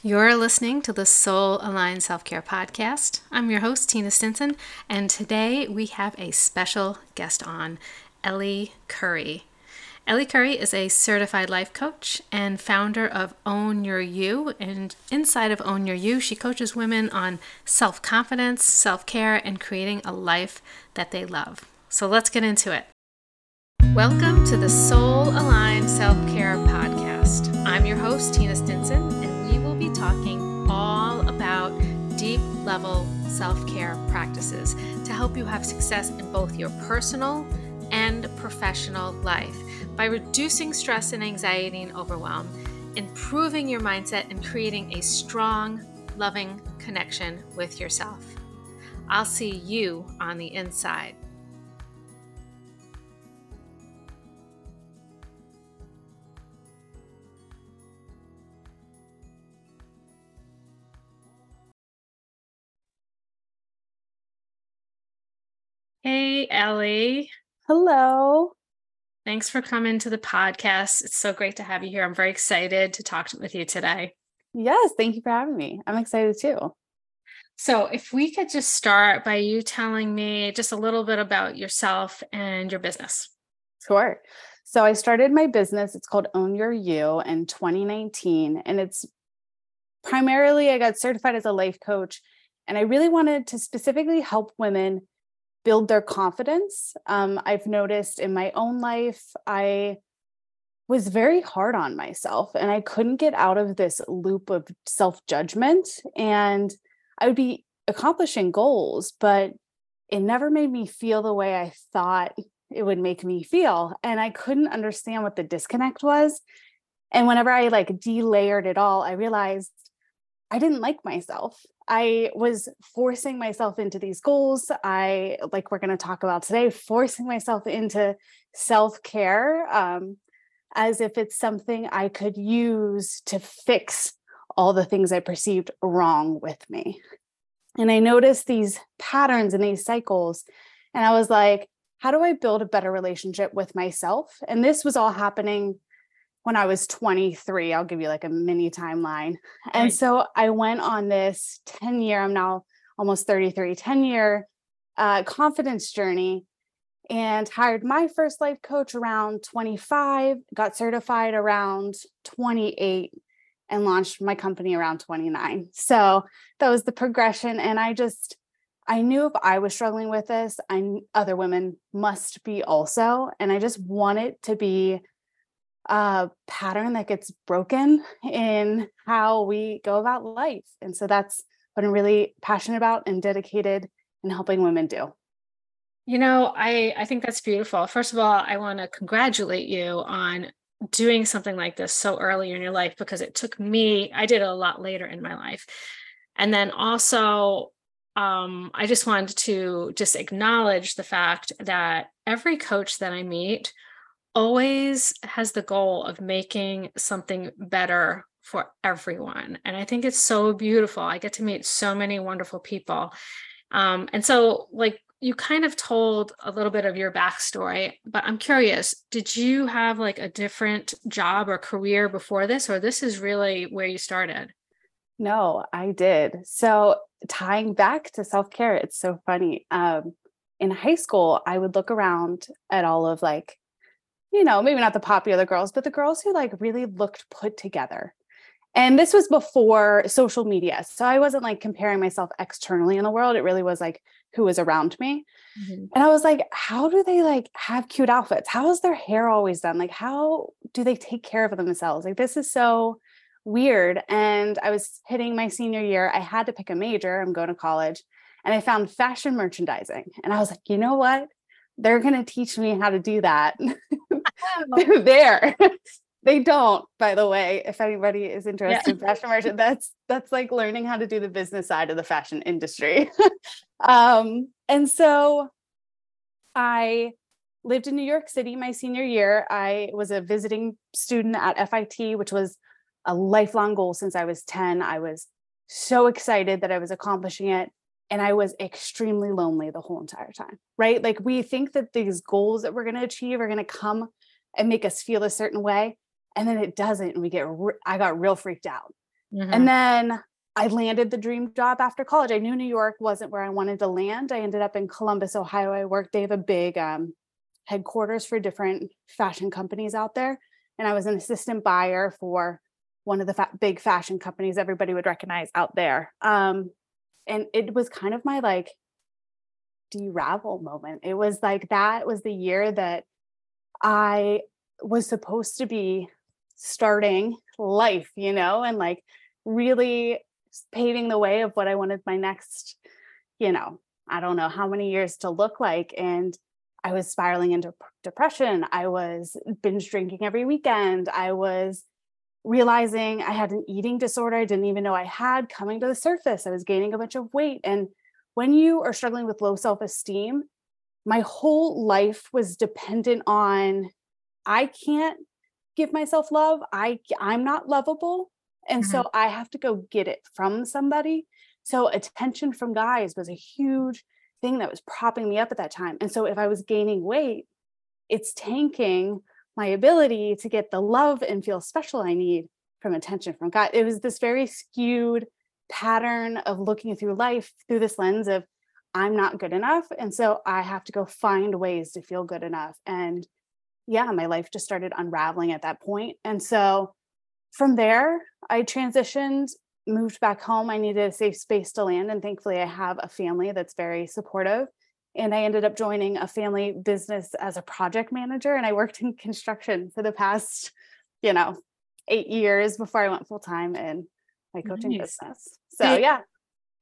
You're listening to the Soul Aligned Self Care Podcast. I'm your host, Tina Stinson, and today we have a special guest on, Ellie Curry. Ellie Curry is a certified life coach and founder of Own Your You. And inside of Own Your You, she coaches women on self confidence, self care, and creating a life that they love. So let's get into it. Welcome to the Soul Aligned Self Care Podcast. I'm your host, Tina Stinson talking all about deep level self care practices to help you have success in both your personal and professional life by reducing stress and anxiety and overwhelm, improving your mindset, and creating a strong, loving connection with yourself. I'll see you on the inside. Hey, Ellie. Hello. Thanks for coming to the podcast. It's so great to have you here. I'm very excited to talk with you today. Yes, thank you for having me. I'm excited too. So, if we could just start by you telling me just a little bit about yourself and your business. Sure. So, I started my business. It's called Own Your You in 2019. And it's primarily, I got certified as a life coach. And I really wanted to specifically help women build their confidence. Um, I've noticed in my own life, I was very hard on myself and I couldn't get out of this loop of self judgment. And I would be accomplishing goals, but it never made me feel the way I thought it would make me feel. And I couldn't understand what the disconnect was. And whenever I like delayered it all, I realized I didn't like myself. I was forcing myself into these goals. I, like we're going to talk about today, forcing myself into self care um, as if it's something I could use to fix all the things I perceived wrong with me. And I noticed these patterns and these cycles. And I was like, how do I build a better relationship with myself? And this was all happening when I was 23. I'll give you like a mini timeline. And so I went on this 10 year, I'm now almost 33, 10 year uh, confidence journey and hired my first life coach around 25, got certified around 28, and launched my company around 29. So that was the progression. And I just, I knew if I was struggling with this, I other women must be also. And I just wanted to be a pattern that gets broken in how we go about life. And so that's what I'm really passionate about and dedicated in helping women do. You know, I I think that's beautiful. First of all, I want to congratulate you on doing something like this so early in your life because it took me I did it a lot later in my life. And then also um, I just wanted to just acknowledge the fact that every coach that I meet always has the goal of making something better for everyone. And I think it's so beautiful. I get to meet so many wonderful people. Um, and so, like, you kind of told a little bit of your backstory, but I'm curious did you have like a different job or career before this, or this is really where you started? No, I did. So, tying back to self care, it's so funny. Um, in high school, I would look around at all of like you know, maybe not the popular girls, but the girls who like really looked put together. And this was before social media. So I wasn't like comparing myself externally in the world. It really was like who was around me. Mm-hmm. And I was like, how do they like have cute outfits? How is their hair always done? Like, how do they take care of themselves? Like, this is so weird. And I was hitting my senior year. I had to pick a major. I'm going to college. And I found fashion merchandising. And I was like, you know what? they're going to teach me how to do that. they're there. they don't, by the way, if anybody is interested yeah. in fashion merchant, that's that's like learning how to do the business side of the fashion industry. um, and so I lived in New York City my senior year. I was a visiting student at FIT, which was a lifelong goal since I was 10. I was so excited that I was accomplishing it and I was extremely lonely the whole entire time, right? Like we think that these goals that we're going to achieve are going to come and make us feel a certain way. And then it doesn't. And we get, re- I got real freaked out. Mm-hmm. And then I landed the dream job after college. I knew New York wasn't where I wanted to land. I ended up in Columbus, Ohio. I worked, they have a big um, headquarters for different fashion companies out there. And I was an assistant buyer for one of the fa- big fashion companies everybody would recognize out there. Um, and it was kind of my like deravel moment. It was like that was the year that I was supposed to be starting life, you know, and like really paving the way of what I wanted my next, you know, I don't know how many years to look like. And I was spiraling into depression. I was binge drinking every weekend. I was realizing I had an eating disorder I didn't even know I had coming to the surface. I was gaining a bunch of weight. And when you are struggling with low self esteem, my whole life was dependent on I can't give myself love. I I'm not lovable. And mm-hmm. so I have to go get it from somebody. So attention from guys was a huge thing that was propping me up at that time. And so if I was gaining weight, it's tanking my ability to get the love and feel special I need from attention from God. It was this very skewed pattern of looking through life through this lens of I'm not good enough. And so I have to go find ways to feel good enough. And yeah, my life just started unraveling at that point. And so from there, I transitioned, moved back home. I needed a safe space to land. And thankfully, I have a family that's very supportive. And I ended up joining a family business as a project manager. And I worked in construction for the past, you know, eight years before I went full time in my coaching nice. business. So, yeah.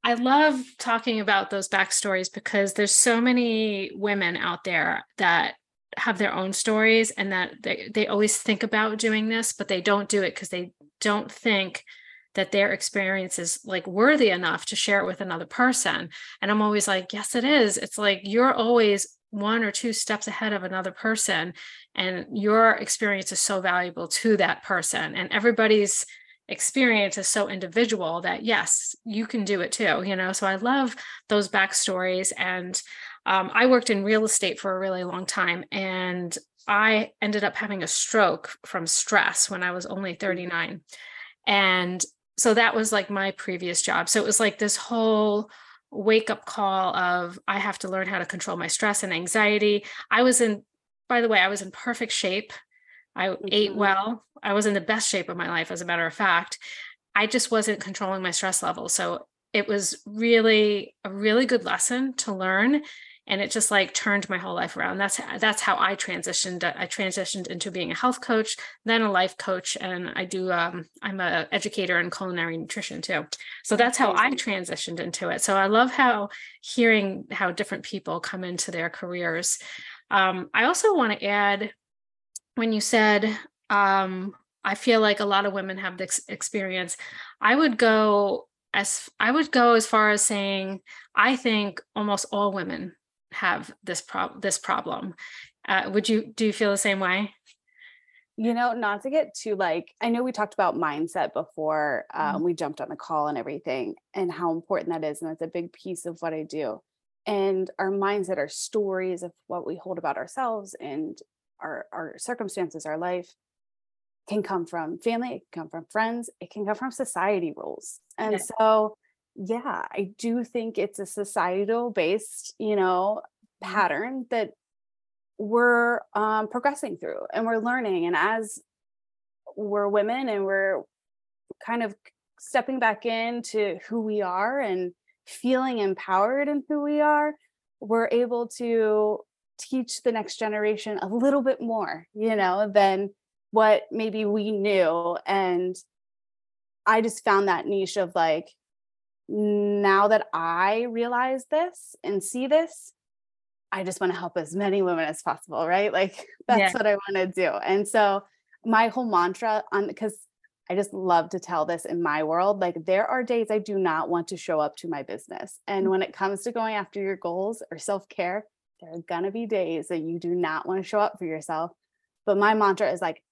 I love talking about those backstories because there's so many women out there that have their own stories and that they, they always think about doing this, but they don't do it because they don't think that their experience is like worthy enough to share it with another person. And I'm always like, yes, it is. It's like you're always one or two steps ahead of another person, and your experience is so valuable to that person. And everybody's experience is so individual that yes, you can do it too, you know. So I love those backstories and um, I worked in real estate for a really long time and I ended up having a stroke from stress when I was only mm. 39. And so that was like my previous job. So it was like this whole wake up call of I have to learn how to control my stress and anxiety. I was in, by the way, I was in perfect shape. I mm-hmm. ate well. I was in the best shape of my life, as a matter of fact. I just wasn't controlling my stress level. So it was really a really good lesson to learn and it just like turned my whole life around that's that's how i transitioned i transitioned into being a health coach then a life coach and i do um, i'm a educator in culinary nutrition too so that's how i transitioned into it so i love how hearing how different people come into their careers um, i also want to add when you said um, i feel like a lot of women have this experience i would go as i would go as far as saying i think almost all women have this problem this problem. Uh, would you do you feel the same way? You know not to get too like i know we talked about mindset before um, mm-hmm. we jumped on the call and everything and how important that is and that's a big piece of what i do. And our mindset our stories of what we hold about ourselves and our our circumstances our life can come from family it can come from friends it can come from society rules and yeah. so yeah, I do think it's a societal based, you know, mm-hmm. pattern that we're um, progressing through and we're learning. And as we're women and we're kind of stepping back into who we are and feeling empowered in who we are, we're able to teach the next generation a little bit more, you know, than what maybe we knew. And I just found that niche of like, now that I realize this and see this, I just want to help as many women as possible, right? Like that's yeah. what I want to do. And so my whole mantra on because I just love to tell this in my world. Like there are days I do not want to show up to my business. And mm-hmm. when it comes to going after your goals or self-care, there are gonna be days that you do not want to show up for yourself. But my mantra is like,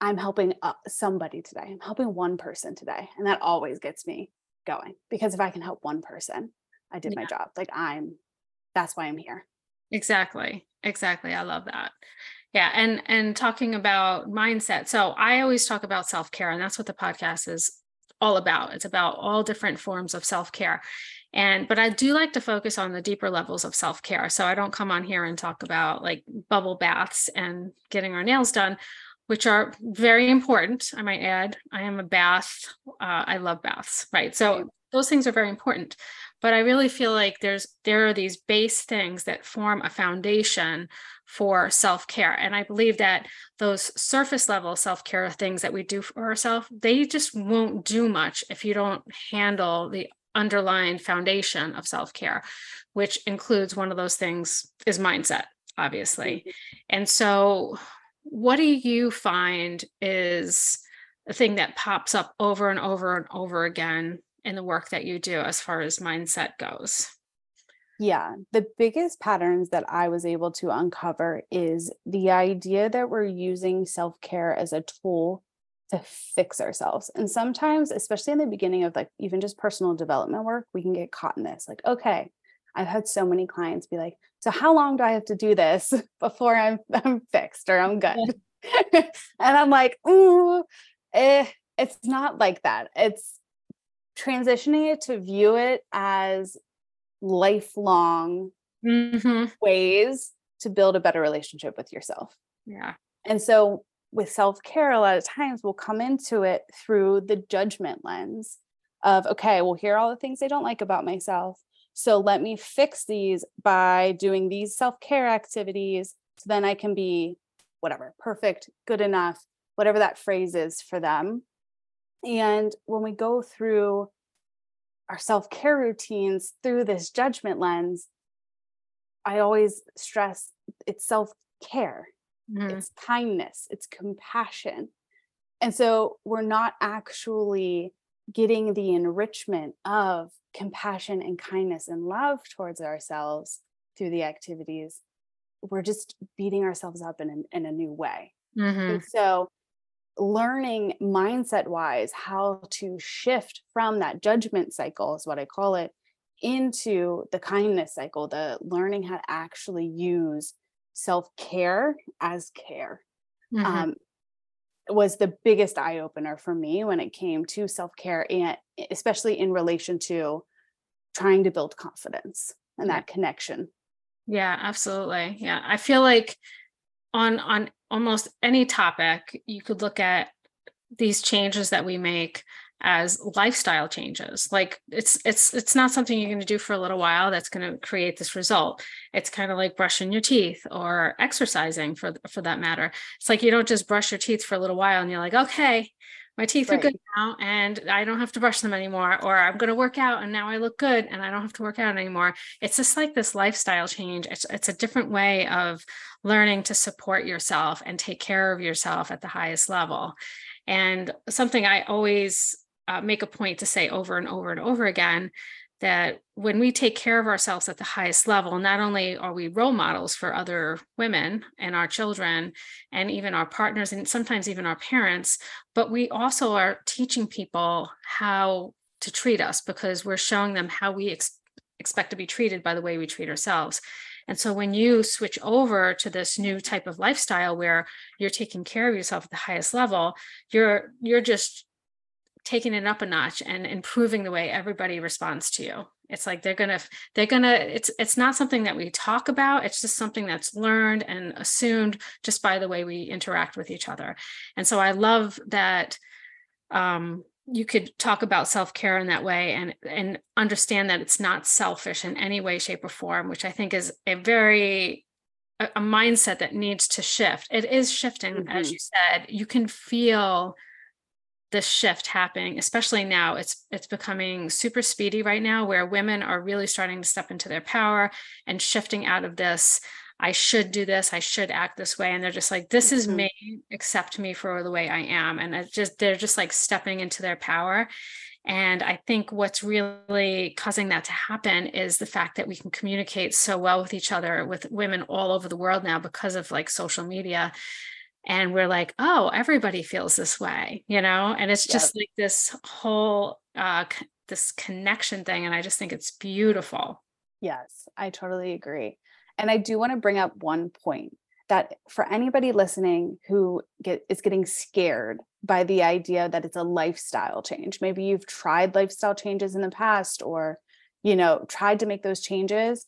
I'm helping uh, somebody today. I'm helping one person today. And that always gets me going because if I can help one person, I did yeah. my job. Like I'm that's why I'm here. Exactly. Exactly. I love that. Yeah, and and talking about mindset. So I always talk about self-care and that's what the podcast is all about. It's about all different forms of self care. And, but I do like to focus on the deeper levels of self care. So I don't come on here and talk about like bubble baths and getting our nails done, which are very important. I might add, I am a bath. Uh, I love baths, right? So those things are very important. But I really feel like there's there are these base things that form a foundation for self care. And I believe that those surface level self care things that we do for ourselves, they just won't do much if you don't handle the underlying foundation of self care, which includes one of those things is mindset, obviously. Mm-hmm. And so, what do you find is a thing that pops up over and over and over again in the work that you do as far as mindset goes? Yeah, the biggest patterns that I was able to uncover is the idea that we're using self care as a tool to fix ourselves. And sometimes, especially in the beginning of like even just personal development work, we can get caught in this like, okay, I've had so many clients be like, so how long do I have to do this before I'm I'm fixed or I'm good? and I'm like, ooh, eh, it's not like that. It's transitioning it to view it as lifelong mm-hmm. ways to build a better relationship with yourself. Yeah. And so with self care, a lot of times we'll come into it through the judgment lens of, okay, well, here are all the things I don't like about myself. So let me fix these by doing these self care activities. So then I can be whatever, perfect, good enough, whatever that phrase is for them. And when we go through our self care routines through this judgment lens, I always stress it's self care, mm-hmm. it's kindness, it's compassion. And so we're not actually getting the enrichment of compassion and kindness and love towards ourselves through the activities. We're just beating ourselves up in a, in a new way. Mm-hmm. And so learning mindset wise how to shift from that judgment cycle is what I call it into the kindness cycle, the learning how to actually use self care as care. Mm-hmm. Um, was the biggest eye opener for me when it came to self care, and especially in relation to trying to build confidence and that connection. Yeah, absolutely. Yeah, I feel like on on almost any topic, you could look at these changes that we make as lifestyle changes like it's it's it's not something you're going to do for a little while that's going to create this result it's kind of like brushing your teeth or exercising for for that matter it's like you don't just brush your teeth for a little while and you're like okay my teeth right. are good now and I don't have to brush them anymore, or I'm going to work out and now I look good and I don't have to work out anymore. It's just like this lifestyle change. It's, it's a different way of learning to support yourself and take care of yourself at the highest level. And something I always uh, make a point to say over and over and over again that when we take care of ourselves at the highest level, not only are we role models for other women and our children and even our partners and sometimes even our parents, but we also are teaching people how to treat us because we're showing them how we ex- expect to be treated by the way we treat ourselves. And so when you switch over to this new type of lifestyle where you're taking care of yourself at the highest level, you're you're just taking it up a notch and improving the way everybody responds to you. It's like they're gonna they're gonna it's it's not something that we talk about. It's just something that's learned and assumed just by the way we interact with each other. And so i love that um, you could talk about self-care in that way and and understand that it's not selfish in any way shape or form which i think is a very a, a mindset that needs to shift. It is shifting mm-hmm. as you said. You can feel this shift happening especially now it's it's becoming super speedy right now where women are really starting to step into their power and shifting out of this i should do this i should act this way and they're just like this is mm-hmm. me accept me for the way i am and it just they're just like stepping into their power and I think what's really causing that to happen is the fact that we can communicate so well with each other, with women all over the world now because of like social media and we're like oh everybody feels this way you know and it's just like this whole uh this connection thing and i just think it's beautiful yes i totally agree and i do want to bring up one point that for anybody listening who get is getting scared by the idea that it's a lifestyle change. Maybe you've tried lifestyle changes in the past or, you know, tried to make those changes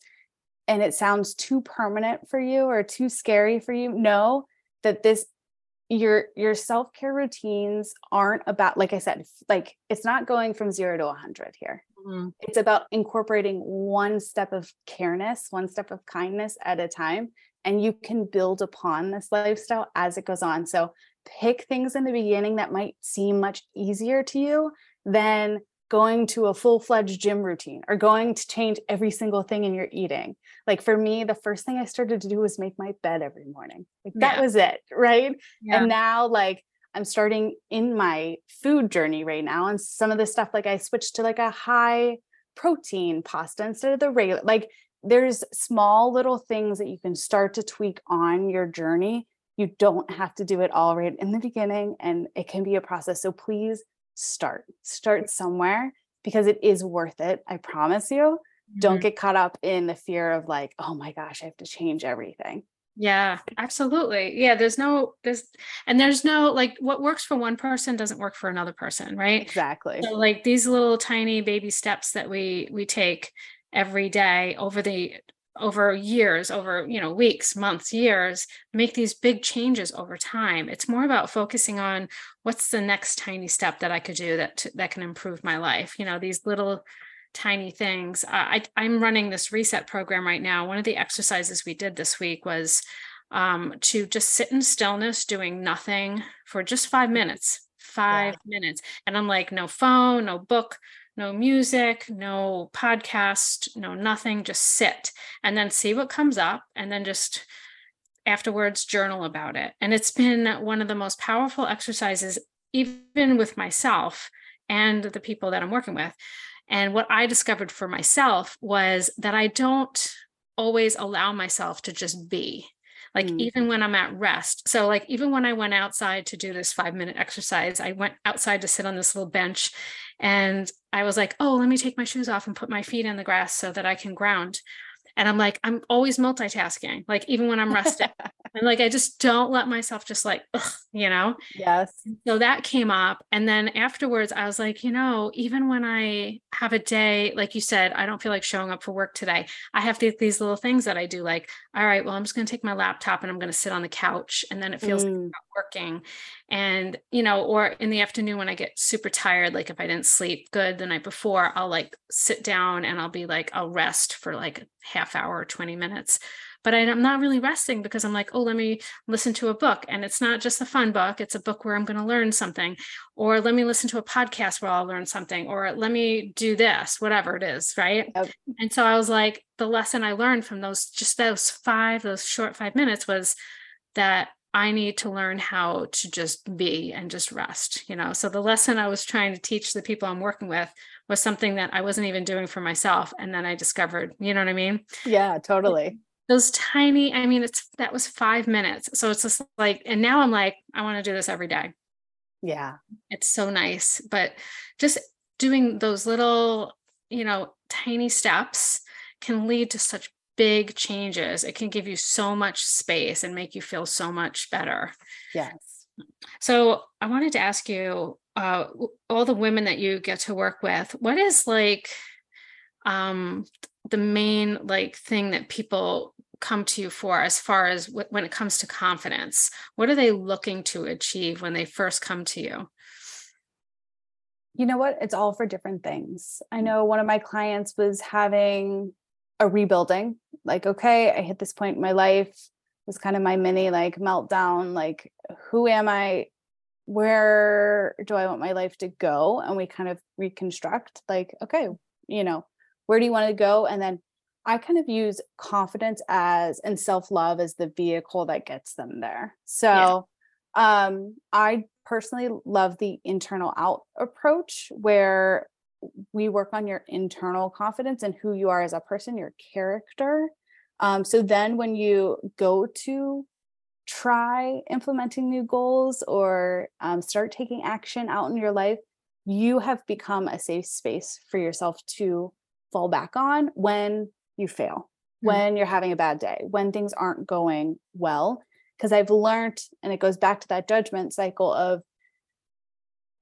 and it sounds too permanent for you or too scary for you. Know that this your your self-care routines aren't about like i said like it's not going from 0 to 100 here mm-hmm. it's about incorporating one step of careness one step of kindness at a time and you can build upon this lifestyle as it goes on so pick things in the beginning that might seem much easier to you than going to a full-fledged gym routine or going to change every single thing in your eating. Like for me the first thing i started to do was make my bed every morning. Like that yeah. was it right? Yeah. and now like i'm starting in my food journey right now and some of the stuff like i switched to like a high protein pasta instead of the regular like there's small little things that you can start to tweak on your journey. You don't have to do it all right in the beginning and it can be a process. So please start start somewhere because it is worth it i promise you. Mm-hmm. don't get caught up in the fear of like oh my gosh i have to change everything. Yeah absolutely. Yeah there's no there's and there's no like what works for one person doesn't work for another person right? Exactly. So like these little tiny baby steps that we we take every day over the over years over you know weeks months years make these big changes over time. It's more about focusing on what's the next tiny step that i could do that that can improve my life you know these little tiny things. I, i'm running this reset program right now. One of the exercises we did this week was um, to just sit in stillness doing nothing for just five minutes five yeah. minutes. And i'm like no phone no book no music, no podcast, no nothing, just sit and then see what comes up and then just afterwards journal about it. And it's been one of the most powerful exercises, even with myself and the people that I'm working with. And what I discovered for myself was that I don't always allow myself to just be like mm. even when I'm at rest. So, like, even when I went outside to do this five minute exercise, I went outside to sit on this little bench and I was like, oh, let me take my shoes off and put my feet in the grass so that I can ground. And I'm like, I'm always multitasking, like even when I'm rested. and like, I just don't let myself just like, ugh, you know? Yes. So that came up. And then afterwards, I was like, you know, even when I have a day, like you said, I don't feel like showing up for work today. I have these, these little things that I do, like, all right, well, I'm just going to take my laptop and I'm going to sit on the couch. And then it feels mm. like working and you know or in the afternoon when i get super tired like if i didn't sleep good the night before i'll like sit down and i'll be like i'll rest for like half hour or 20 minutes but I'm not really resting because I'm like, oh, let me listen to a book. And it's not just a fun book, it's a book where I'm going to learn something. Or let me listen to a podcast where I'll learn something. Or let me do this, whatever it is. Right. Yep. And so I was like, the lesson I learned from those, just those five, those short five minutes was that I need to learn how to just be and just rest, you know. So the lesson I was trying to teach the people I'm working with was something that I wasn't even doing for myself and then I discovered, you know what I mean? Yeah, totally. Those tiny, I mean, it's that was 5 minutes. So it's just like and now I'm like I want to do this every day. Yeah. It's so nice, but just doing those little, you know, tiny steps can lead to such big changes. It can give you so much space and make you feel so much better. Yes. So I wanted to ask you, uh, all the women that you get to work with, what is like um, the main like thing that people come to you for as far as w- when it comes to confidence? What are they looking to achieve when they first come to you? You know what? It's all for different things. I know one of my clients was having a rebuilding like okay i hit this point in my life it was kind of my mini like meltdown like who am i? Where do i want my life to go? And we kind of reconstruct like okay you know where do you want to go? And then i kind of use confidence as and self-love as the vehicle that gets them there. So yeah. um i personally love the internal out approach where we work on your internal confidence and who you are as a person, your character. Um, so then when you go to try implementing new goals or um, start taking action out in your life, you have become a safe space for yourself to fall back on when you fail, mm-hmm. when you're having a bad day, when things aren't going well. Because I've learned, and it goes back to that judgment cycle of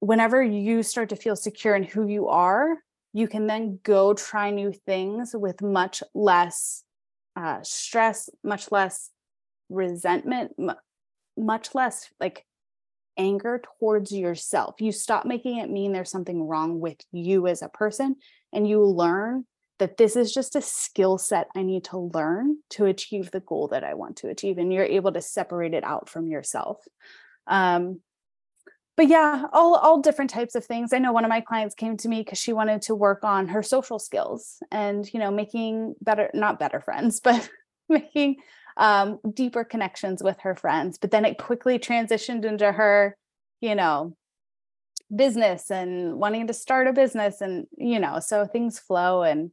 whenever you start to feel secure in who you are, you can then go try new things with much less uh, stress, much less resentment, m- much less like anger towards yourself. You stop making it mean there's something wrong with you as a person, and you learn that this is just a skill set I need to learn to achieve the goal that I want to achieve. And you're able to separate it out from yourself. Um, but yeah, all all different types of things. I know one of my clients came to me because she wanted to work on her social skills and you know making better not better friends, but making um, deeper connections with her friends. But then it quickly transitioned into her, you know, business and wanting to start a business, and you know, so things flow in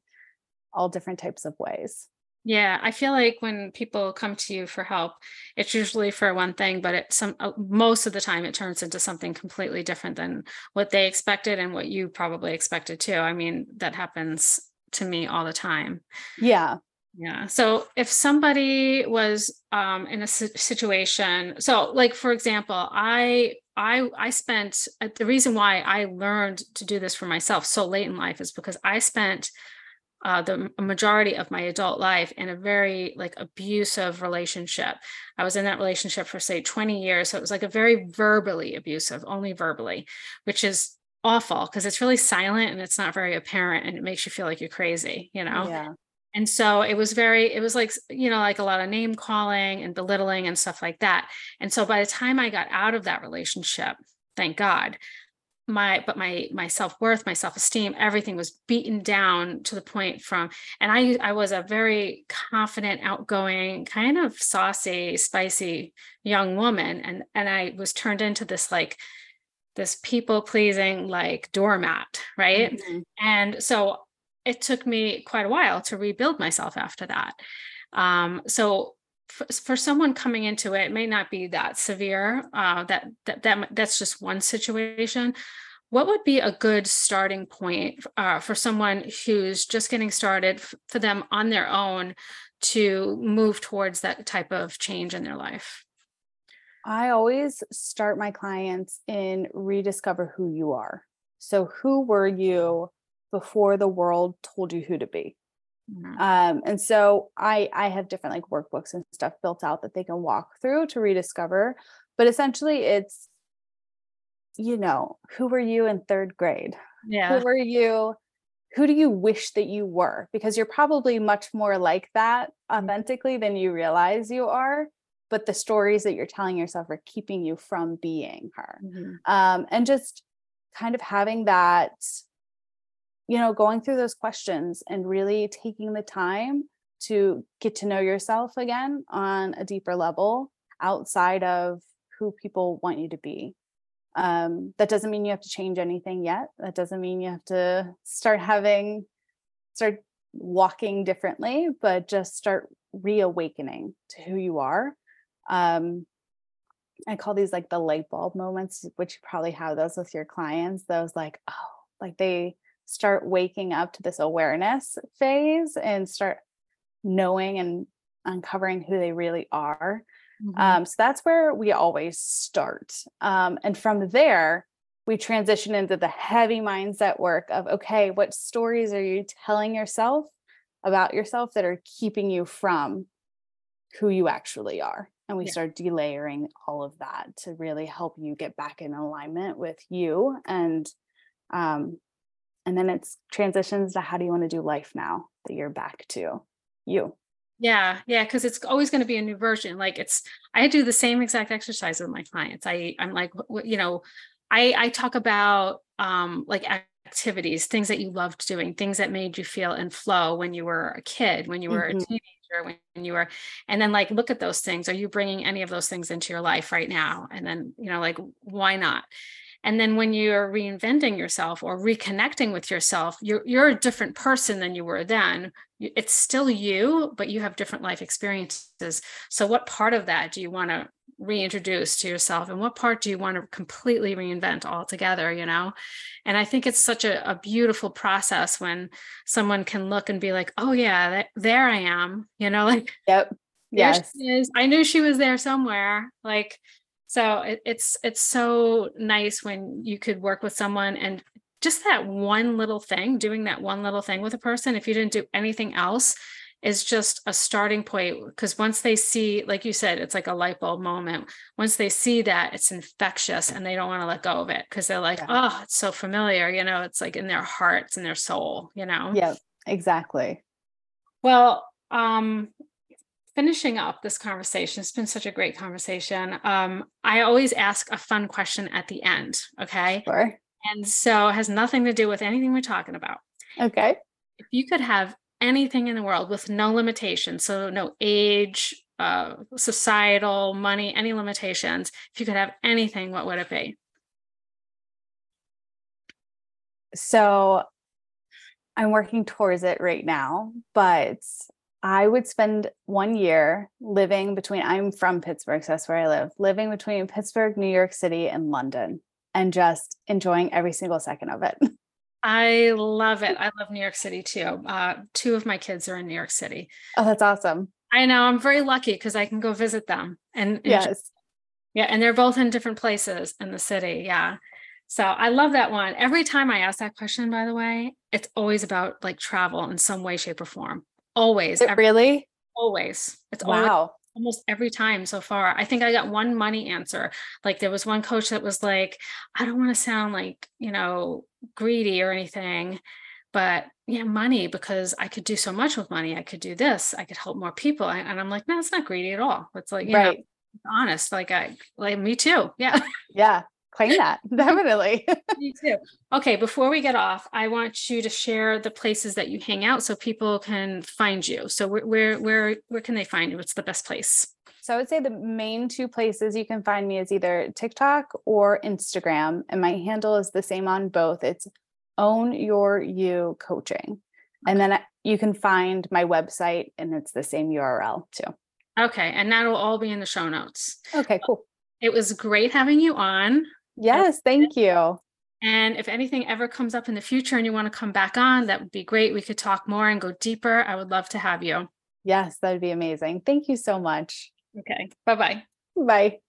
all different types of ways. Yeah, I feel like when people come to you for help, it's usually for one thing, but it some uh, most of the time it turns into something completely different than what they expected and what you probably expected too. I mean, that happens to me all the time. Yeah. Yeah. So if somebody was um, in a situation, so like for example, I I I spent uh, the reason why I learned to do this for myself so late in life is because I spent uh, the majority of my adult life in a very like abusive relationship. I was in that relationship for say 20 years. So it was like a very verbally abusive, only verbally, which is awful because it's really silent and it's not very apparent and it makes you feel like you're crazy, you know? Yeah. And so it was very, it was like, you know, like a lot of name calling and belittling and stuff like that. And so by the time I got out of that relationship, thank God, my but my my self-worth my self-esteem everything was beaten down to the point from and i i was a very confident outgoing kind of saucy spicy young woman. And and i was turned into this like this people pleasing like doormat right? Mm-hmm. and so it took me quite a while to rebuild myself after that. Um so for, someone coming into it, it may not be that severe. Uh, that that that that's just one situation. What would be a good starting point uh, for someone who's just getting started for them on their own to move towards that type of change in their life? I always start my clients in rediscover who you are. So, who were you before the world told you who to be? Mm-hmm. Um, and so I I have different like workbooks and stuff built out that they can walk through to rediscover. But essentially it's, you know, who were you in third grade? Yeah. Who were you? Who do you wish that you were? Because you're probably much more like that mm-hmm. authentically than you realize you are. But the stories that you're telling yourself are keeping you from being her. Mm-hmm. Um, and just kind of having that you know, going through those questions and really taking the time to get to know yourself again on a deeper level outside of who people want you to be. Um, that doesn't mean you have to change anything yet. That doesn't mean you have to start having, start walking differently, but just start reawakening to who you are. Um, I call these like the light bulb moments, which you probably have those with your clients. Those like, oh, like they start waking up to this awareness phase and start knowing and uncovering who they really are. Mm-hmm. Um, so that's where we always start. Um, and from there, we transition into the heavy mindset work of okay, what stories are you telling yourself about yourself that are keeping you from who you actually are? And we yeah. start delayering all of that to really help you get back in alignment with you and um, and then it's transitions to how do you want to do life now that you're back to you? Yeah yeah because it's always going to be a new version like it's i do the same exact exercise with my clients. I i'm like you know i i talk about um like activities things that you loved doing things that made you feel in flow when you were a kid when you were mm-hmm. a teenager when you were and then like look at those things. Are you bringing any of those things into your life right now? And then you know like why not and then when you're reinventing yourself or reconnecting with yourself you're you're a different person than you were then. It's still you but you have different life experiences. So what part of that do you want to reintroduce to yourself and what part do you want to completely reinvent altogether you know? And i think it's such a, a beautiful process when someone can look and be like oh yeah that, there i am you know like yep. Yes. i knew she was there somewhere. Like So it, it's it's so nice when you could work with someone and just that one little thing, doing that one little thing with a person, if you didn't do anything else, is just a starting point. Because once they see, like you said, it's like a light bulb moment. Once they see that, it's infectious and they don't want to let go of it because they're like, Yeah. oh, it's so familiar. You know, it's like in their hearts and their soul, you know? Yeah, exactly. Well, um, finishing up this conversation, it's been such a great conversation. Um, I always ask a fun question at the end. Okay. Sure. And so it has nothing to do with anything we're talking about. Okay. If you could have anything in the world with no limitations, so no age, uh, societal, money, any limitations, if you could have anything, what would it be? So I'm working towards it right now, but I would spend one year living between, I'm from Pittsburgh, so that's where I live, living between Pittsburgh, New York City, and London, and just enjoying every single second of it. I love it. I love New York City too. Uh, two of my kids are in New York City. Oh, that's awesome. I know I'm very lucky because I can go visit them and, and Yes. Yeah, and they're both in different places in the city. Yeah. So I love that one. Every time I ask that question, by the way, it's always about like travel in some way, shape, or form. Always, it every, really? always. It's always almost every time so far. I think I got one money answer. Like there was one coach that was like, I don't want to sound like, you know, greedy or anything, but yeah, money because I could do so much with money. I could do this. I could help more people. And and I'm like, no, it's not greedy at all. It's like, you know, honest. Like I like me too. Yeah. Yeah. Claim that. Definitely. Me too. Okay, before we get off, I want you to share the places that you hang out so people can find you. So where where where, where can they find you? What's the best place? So I would say the main two places you can find me is either TikTok or Instagram. And my handle is the same on both. It's own your you coaching. And then you can find my website and it's the same URL too. Okay, and that'll all be in the show notes. Okay, cool. It was great having you on. Yes, thank you. And if anything ever comes up in the future and you want to come back on, that would be great. We could talk more and go deeper. I would love to have you. Yes, that'd be amazing. Thank you so much. Okay, bye bye. Bye.